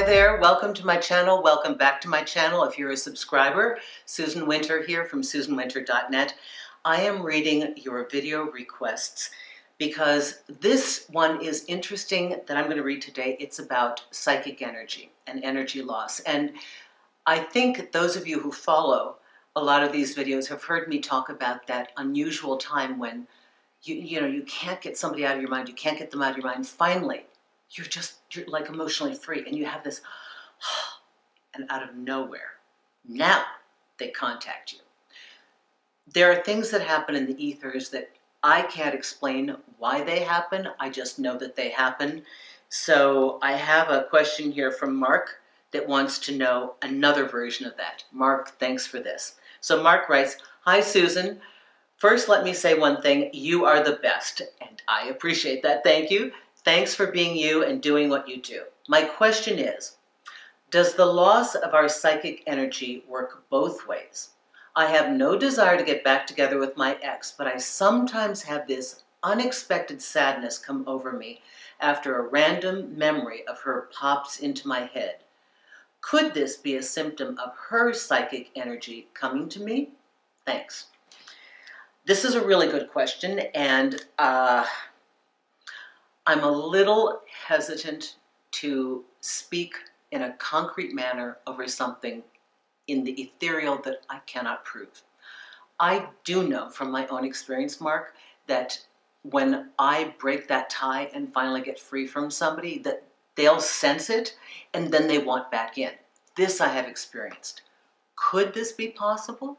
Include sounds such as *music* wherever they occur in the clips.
there. Welcome to my channel. Welcome back to my channel if you're a subscriber. Susan Winter here from susanwinter.net. I am reading your video requests because this one is interesting that I'm going to read today. It's about psychic energy and energy loss. And I think those of you who follow a lot of these videos have heard me talk about that unusual time when you, you know, you can't get somebody out of your mind, you can't get them out of your mind. Finally, you're just you're like emotionally free and you have this *gasps* and out of nowhere now they contact you there are things that happen in the ethers that i can't explain why they happen i just know that they happen so i have a question here from mark that wants to know another version of that mark thanks for this so mark writes hi susan First, let me say one thing. You are the best, and I appreciate that. Thank you. Thanks for being you and doing what you do. My question is Does the loss of our psychic energy work both ways? I have no desire to get back together with my ex, but I sometimes have this unexpected sadness come over me after a random memory of her pops into my head. Could this be a symptom of her psychic energy coming to me? Thanks. This is a really good question, and uh, I'm a little hesitant to speak in a concrete manner over something in the ethereal that I cannot prove. I do know from my own experience, Mark, that when I break that tie and finally get free from somebody, that they'll sense it and then they want back in. This I have experienced. Could this be possible?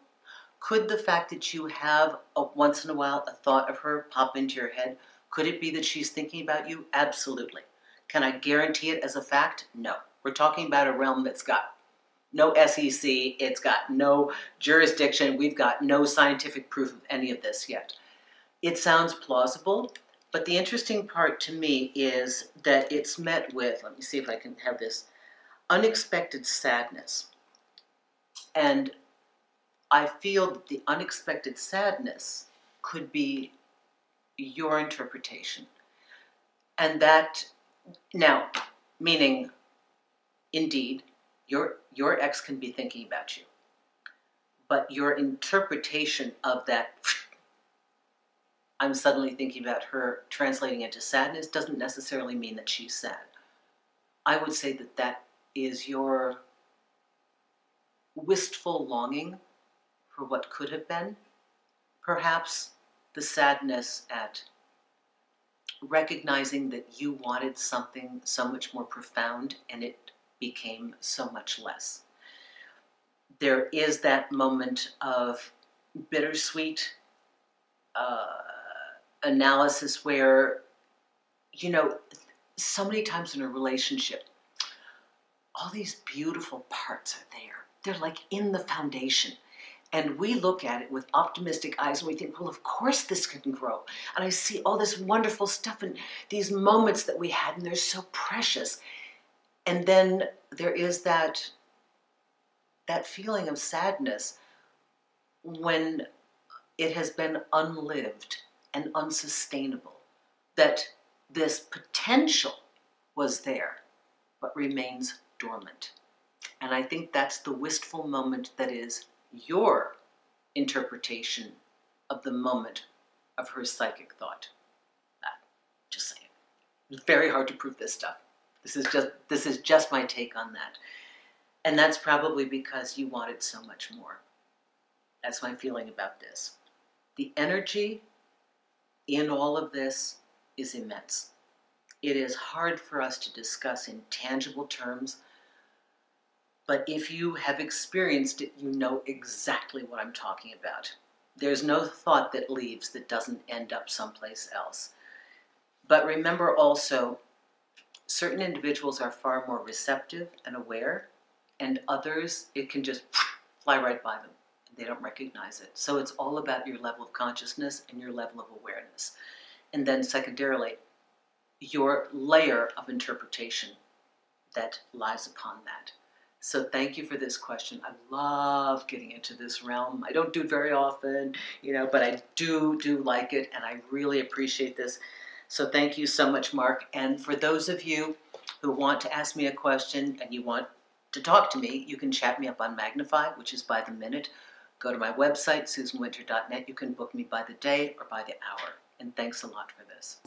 Could the fact that you have a, once in a while a thought of her pop into your head could it be that she's thinking about you? Absolutely. Can I guarantee it as a fact? No. We're talking about a realm that's got no SEC, it's got no jurisdiction, we've got no scientific proof of any of this yet. It sounds plausible, but the interesting part to me is that it's met with, let me see if I can have this, unexpected sadness. And I feel that the unexpected sadness could be your interpretation. And that, now, meaning, indeed, your, your ex can be thinking about you. But your interpretation of that, I'm suddenly thinking about her translating into sadness, doesn't necessarily mean that she's sad. I would say that that is your wistful longing for what could have been, perhaps the sadness at recognizing that you wanted something so much more profound and it became so much less. There is that moment of bittersweet uh, analysis where, you know, so many times in a relationship, all these beautiful parts are there. They're like in the foundation. And we look at it with optimistic eyes and we think, well, of course this can grow. And I see all this wonderful stuff and these moments that we had, and they're so precious. And then there is that, that feeling of sadness when it has been unlived and unsustainable, that this potential was there, but remains dormant. And I think that's the wistful moment that is your interpretation of the moment of her psychic thought. Ah, just saying. It's very hard to prove this stuff. This is just this is just my take on that. And that's probably because you wanted so much more. That's my feeling about this. The energy in all of this is immense. It is hard for us to discuss in tangible terms but if you have experienced it, you know exactly what I'm talking about. There's no thought that leaves that doesn't end up someplace else. But remember also, certain individuals are far more receptive and aware, and others, it can just fly right by them. They don't recognize it. So it's all about your level of consciousness and your level of awareness. And then, secondarily, your layer of interpretation that lies upon that. So thank you for this question. I love getting into this realm. I don't do it very often, you know, but I do do like it and I really appreciate this. So thank you so much, Mark. And for those of you who want to ask me a question and you want to talk to me, you can chat me up on Magnify, which is by the minute. Go to my website, susanwinter.net. You can book me by the day or by the hour. And thanks a lot for this.